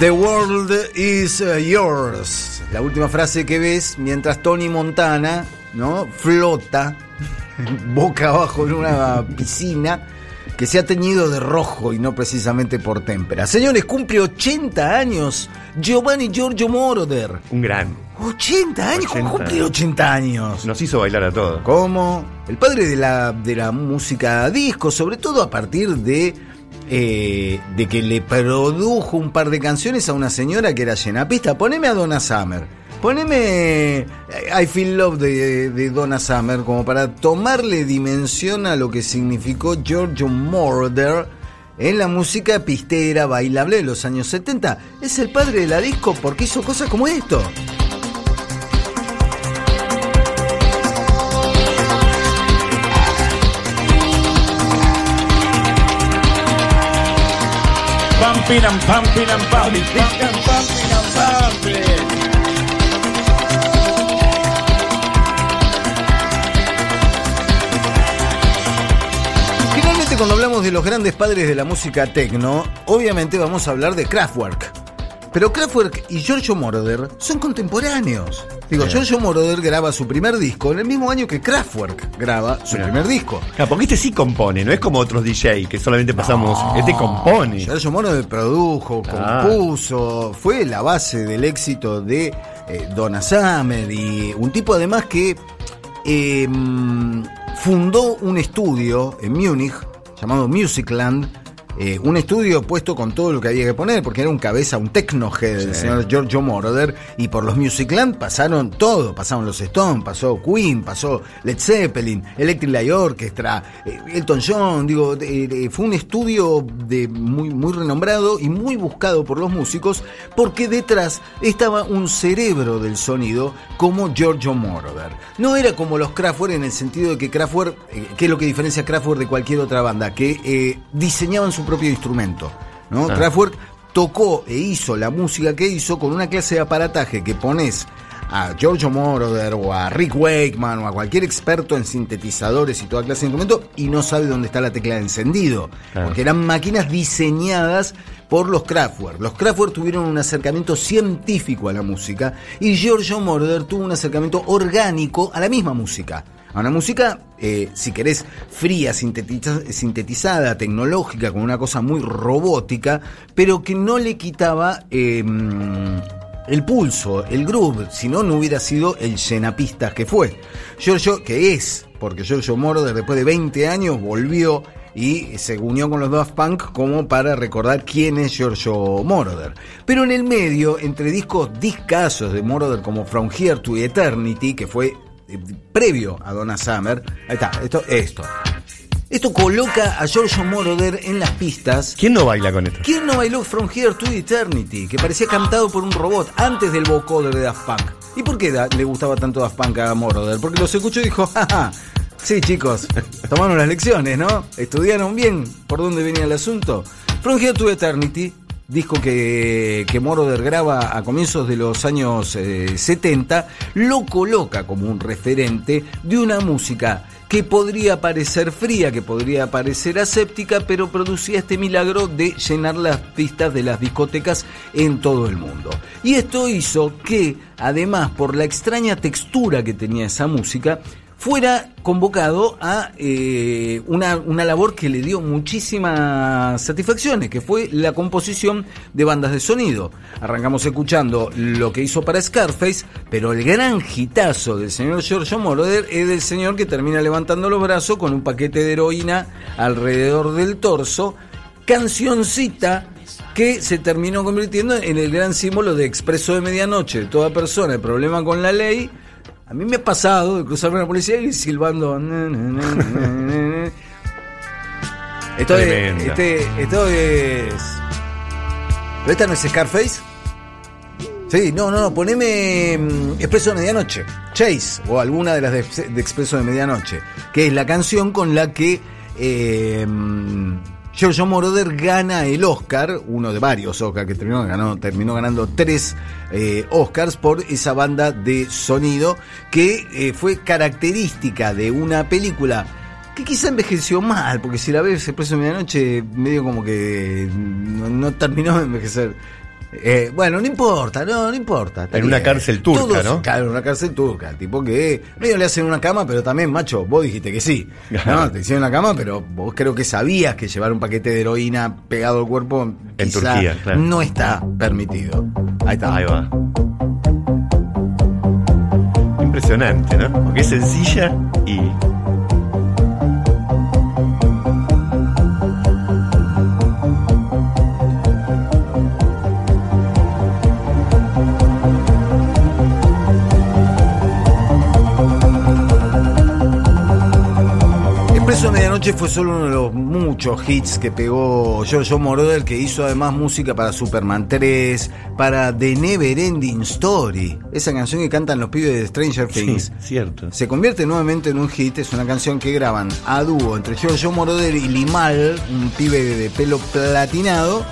The world is uh, yours. La última frase que ves mientras Tony Montana, ¿no? Flota boca abajo en una piscina que se ha teñido de rojo y no precisamente por témpera. Señores, cumple 80 años Giovanni Giorgio Moroder. Un gran. 80 años, ¿cómo 80 cumple 80 años? Nos hizo bailar a todos. como el padre de la, de la música disco, sobre todo a partir de, eh, de que le produjo un par de canciones a una señora que era llenapista. Poneme a Donna Summer. Poneme eh, I Feel Love de, Donna Summer como para tomarle dimensión a lo que significó Giorgio Moroder en la música pistera, bailable de los años 70. Es el padre de la disco porque hizo cosas como esto. Pumping pumping pumping cuando hablamos de los grandes padres de la música techno, obviamente vamos a hablar de Kraftwerk. Pero Kraftwerk y Giorgio Moroder son contemporáneos. Digo, Bien. Giorgio Moroder graba su primer disco en el mismo año que Kraftwerk graba su primer disco. Claro, porque este sí compone, no es como otros DJ que solamente pasamos. Este compone. Giorgio Moroder produjo, Ah. compuso, fue la base del éxito de eh, Donna Summer y un tipo además que eh, fundó un estudio en Múnich llamado Musicland. Eh, un estudio puesto con todo lo que había que poner, porque era un cabeza, un tecnohead del Sí. señor Giorgio Moroder, y por los Musicland pasaron todo, pasaron los Stones, pasó Queen, pasó Led Zeppelin, Electric Light Orchestra, eh, Elton John, digo, fue un estudio de muy, muy renombrado y muy buscado por los músicos, porque detrás estaba un cerebro del sonido como Giorgio Moroder. No era como los Kraftwerk en el sentido de que Kraftwerk, eh, ¿qué es lo que diferencia a Kraftwerk de cualquier otra banda? Que eh, diseñaban su propio instrumento, ¿no? Ah. Kraftwerk tocó e hizo la música que hizo con una clase de aparataje que pones a Giorgio Moroder o a Rick Wakeman o a cualquier experto en sintetizadores y toda clase de instrumentos y no sabe dónde está la tecla de encendido. Claro. Porque eran máquinas diseñadas por los Kraftwerk. Los Kraftwerk tuvieron un acercamiento científico a la música y Giorgio Moroder tuvo un acercamiento orgánico a la misma música. A una música, eh, si querés, fría, sintetiza- sintetizada, tecnológica, con una cosa muy robótica, pero que no le quitaba eh, el pulso, el groove, si no, no hubiera sido el llenapistas que fue. Giorgio, que es, porque Giorgio Moroder después de 20 años volvió y se unió con los Daft Punk como para recordar quién es Giorgio Moroder. Pero en el medio, entre discos discasos de Moroder como From Here to Eternity, que fue previo a Donna Summer, ahí está, esto, esto. Esto coloca a Giorgio Moroder en las pistas ¿Quién no baila con esto? ¿Quién no bailó From Here to Eternity? Que parecía cantado por un robot antes del vocoder de Daft Punk. ¿Y por qué le gustaba tanto Daft Punk a Moroder? Porque los escuchó y dijo, jaja, sí chicos, tomaron las lecciones, ¿no? Estudiaron bien por dónde venía el asunto. From Here to Eternity, disco que, que Moroder graba a comienzos de los años eh, 70, lo coloca como un referente de una música que podría parecer fría, que podría parecer aséptica, pero producía este milagro de llenar las pistas de las discotecas en todo el mundo. Y esto hizo que, además, por la extraña textura que tenía esa música, fuera convocado a eh, una, una labor que le dio muchísimas satisfacciones, que fue la composición de bandas de sonido. Arrancamos escuchando lo que hizo para Scarface, pero el gran hitazo del señor Giorgio Moroder es del señor que termina levantando los brazos con un paquete de heroína alrededor del torso, cancioncita que se terminó convirtiendo en el gran símbolo de expreso de medianoche toda persona, el problema con la ley. A mí me ha pasado de cruzarme a la policía y silbando. Esto es, este, esto es. ¿Pero esta no es Scarface? Sí, no, no, no, poneme mm, Expreso de Medianoche, Chase, o alguna de las de, de Expreso de Medianoche, que es la canción con la que eh, mm, Giorgio Moroder gana el Oscar, uno de varios Oscars que terminó, ganó, terminó ganando tres eh, Oscars por esa banda de sonido que eh, fue característica de una película que quizá envejeció mal, porque si la ves Expreso de Medianoche, medio como que no, no terminó de envejecer Eh, bueno, no importa, no, no importa. En una cárcel turca, Todos- ¿no? Claro, en una cárcel turca. Tipo que medio le hacen una cama, pero también, macho, vos dijiste que sí. No, te hicieron una cama, pero vos creo que sabías que llevar un paquete de heroína pegado al cuerpo En quizá Turquía, claro. no está permitido. Ahí está. Ahí va. Impresionante, ¿no? Porque es sencilla y. Medianoche fue solo uno de los muchos hits que pegó Giorgio Moroder, que hizo además música para Superman 3, para The Never Ending Story, esa canción que cantan los pibes de Stranger Sí, Things. cierto. Se convierte nuevamente en un hit, es una canción que graban a dúo entre Giorgio Moroder y Limal, un pibe de pelo platinado,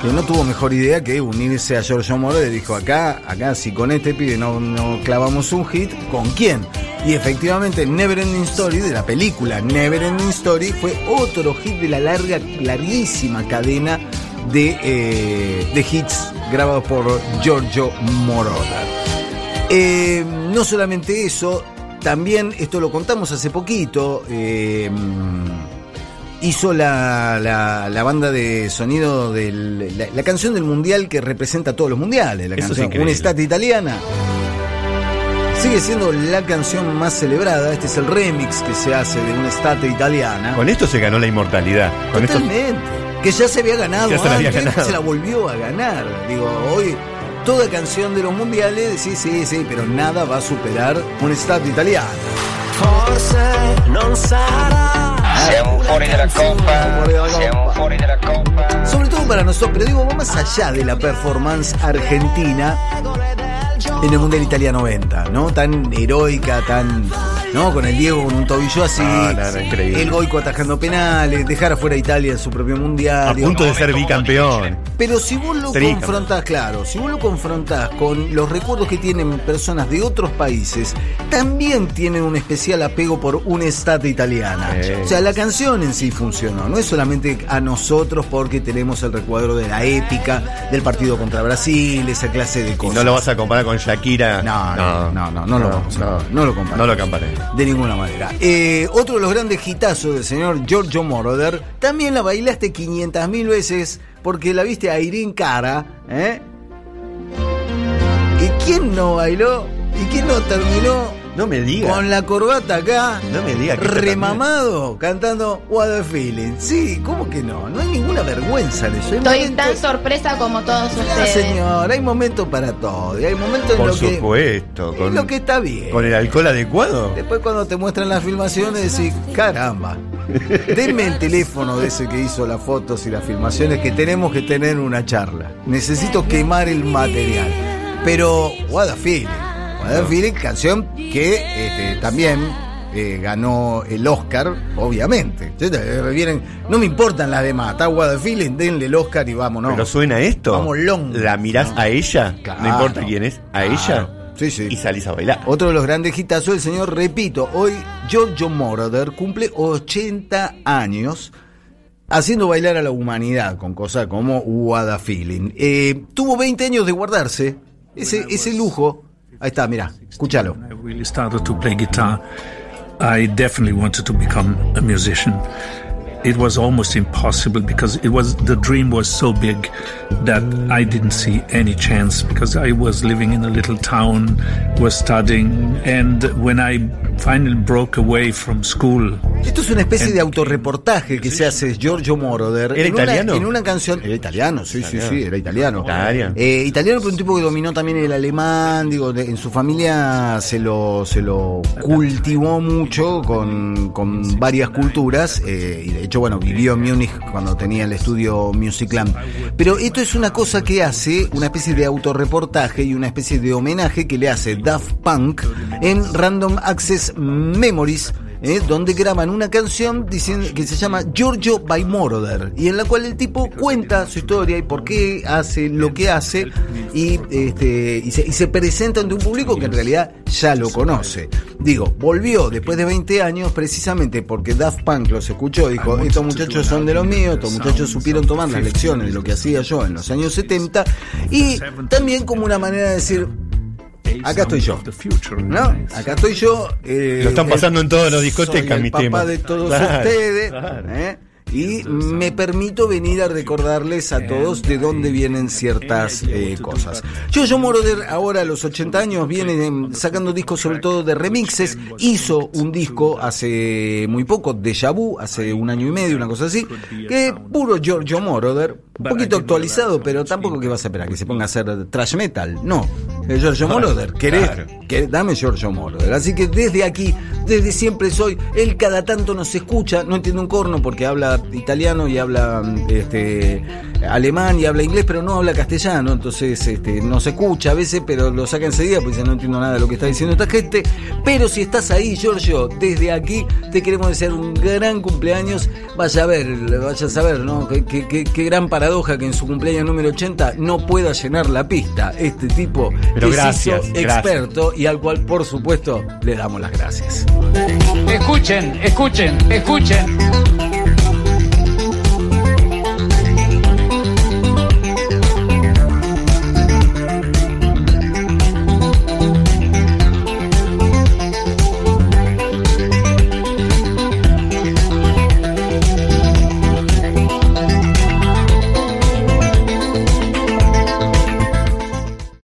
que no tuvo mejor idea que unirse a Giorgio Moroder dijo, acá, acá si con este pibe no, no clavamos un hit, ¿con quién? Y efectivamente Neverending Story, de la película Neverending Story, fue otro hit de la larga, larguísima cadena de, eh, de hits grabados por Giorgio Moroder. Eh, no solamente eso, también, esto lo contamos hace poquito, eh, hizo la, la- la banda de sonido de la, la canción del mundial que representa todos los mundiales, la Eso canción increíble. Un'estate italiana. Sigue siendo la canción más celebrada, este es el remix que se hace de Un'estate italiana. Con esto se ganó la inmortalidad. Con esto. Totalmente. Que ya se había ganado Ya se la había antes, ganado. se la volvió a ganar. Digo, hoy toda canción de los mundiales, sí, sí, sí, pero nada va a superar un estado italiano. Forse non sarà Siamo fuori dalla coppa, siamo fuori dalla coppa. Sobre todo para nosotros, pero digo, va más allá de la performance argentina en el Mundial Italia 90, ¿no? Tan heroica, tan. ¿No? Con el Diego con un tobillo así. Ah, no, no, increíble. El Goico atajando penales, dejar afuera a Italia en su propio mundial. A punto de ser bicampeón. Pero si vos lo confrontás, claro, si vos lo confrontás con los recuerdos que tienen personas de otros países, también tienen un especial apego por una estate italiana. Eh. O sea, la canción en sí funcionó, no es solamente a nosotros porque tenemos el recuerdo de la épica del partido contra Brasil, esa clase de Y cosas. no lo vas a comparar con Shakira. No, no, no, no, no lo vamos a- no lo comparemos. No lo comparé. De ninguna manera. Eh, otro de los grandes hitazos del señor Giorgio Moroder, también la bailaste 500 mil veces porque la viste a Irene Cara, ¿eh? ¿Y quién no bailó? ¿Y quién no terminó No me digas. con la corbata acá? No me que Remamado, cantando What a Feeling. Sí, ¿cómo que no? No hay ninguna vergüenza en eso. Hay Estoy momentos- tan sorpresa como todos No, ustedes. señor, hay momentos para todo. Y hay momentos en Por lo que. supuesto. en Con, lo que está bien. con el alcohol adecuado. Después cuando te muestran las filmaciones decís, caramba, denme el teléfono de ese que hizo las fotos y las filmaciones que tenemos que tener una charla. Necesito quemar el material. Pero, what a feeling. What a feeling, canción que este, también eh, ganó el Oscar, obviamente. Vienen, no me importan las demás, está what a feeling, denle el Oscar y vámonos. Pero suena esto. Vamos, long. La mirás a ella. Claro. No importa quién es. A Claro. ella. Sí, sí. Y salís a bailar. Otro de los grandes hitazos del señor, repito, hoy Giorgio Moroder cumple 80 años haciendo bailar a la humanidad con cosas como What a Feeling. Eh, tuvo 20 años de guardarse ese, ese lujo. Ahí está, mira, escúchalo. I really started to play guitar, I definitely wanted to become a musician. It was almost impossible because it was the dream was so big that I didn't see any chance because I was living in a little town, was studying, and when I finally broke away from school, Esto es una especie de autorreportaje que se hace Giorgio Moroder. ¿Era en una- italiano? en una canción. Era italiano, sí, sí, sí, era italiano. Italiano. Eh, italiano, pero un tipo que dominó también el alemán. Digo, de- en su familia se lo, se lo cultivó mucho con, con varias culturas. eh, y de hecho, bueno, vivió en Múnich cuando tenía el estudio Musicland. Pero esto es una cosa que hace, una especie de autorreportaje y una especie de homenaje que le hace Daft Punk en Random Access Memories eh, donde graban una canción diciendo, que se llama Giorgio by Moroder, y en la cual el tipo cuenta su historia y por qué hace lo que hace, y, este, y, se, y se presenta ante un público que en realidad ya lo conoce. Digo, volvió después de 20 años precisamente porque Daft Punk los escuchó, dijo, estos muchachos son de los míos, estos muchachos supieron tomar las lecciones de lo que hacía yo en los años 70, y también como una manera de decir, acá estoy yo. ¿No? Acá estoy yo. eh, Lo están pasando en todas las discotecas, mi papá tema. de todos Claro, ustedes. claro. ¿eh? Y me permito venir a recordarles a todos de dónde vienen ciertas eh, cosas. Jojo Moroder ahora a los 80 años viene sacando discos sobre todo de remixes. Hizo un disco hace muy poco, Deja Vu, hace un año y medio, una cosa así, que puro Giorgio Moroder, un poquito actualizado, pero tampoco que vas a esperar que se ponga a hacer trash metal. No, Giorgio Moroder. ¿Querés? Claro. dame Giorgio Moroder. Así que desde aquí, desde siempre soy, él cada tanto nos escucha, no entiende un corno porque habla italiano y habla este alemán y habla inglés, pero no habla castellano, entonces este, nos escucha a veces, pero lo saca enseguida porque dice no entiendo nada de lo que está diciendo esta gente. Pero si estás ahí, Giorgio, desde aquí te queremos desear un gran cumpleaños. Vaya a ver, vaya a saber, ¿no? Qué, qué- gran paradoja que en su cumpleaños número 80 no pueda llenar la pista este tipo Pero que se gracias. experto y al cual, por supuesto, le damos las gracias. Escuchen, escuchen, escuchen.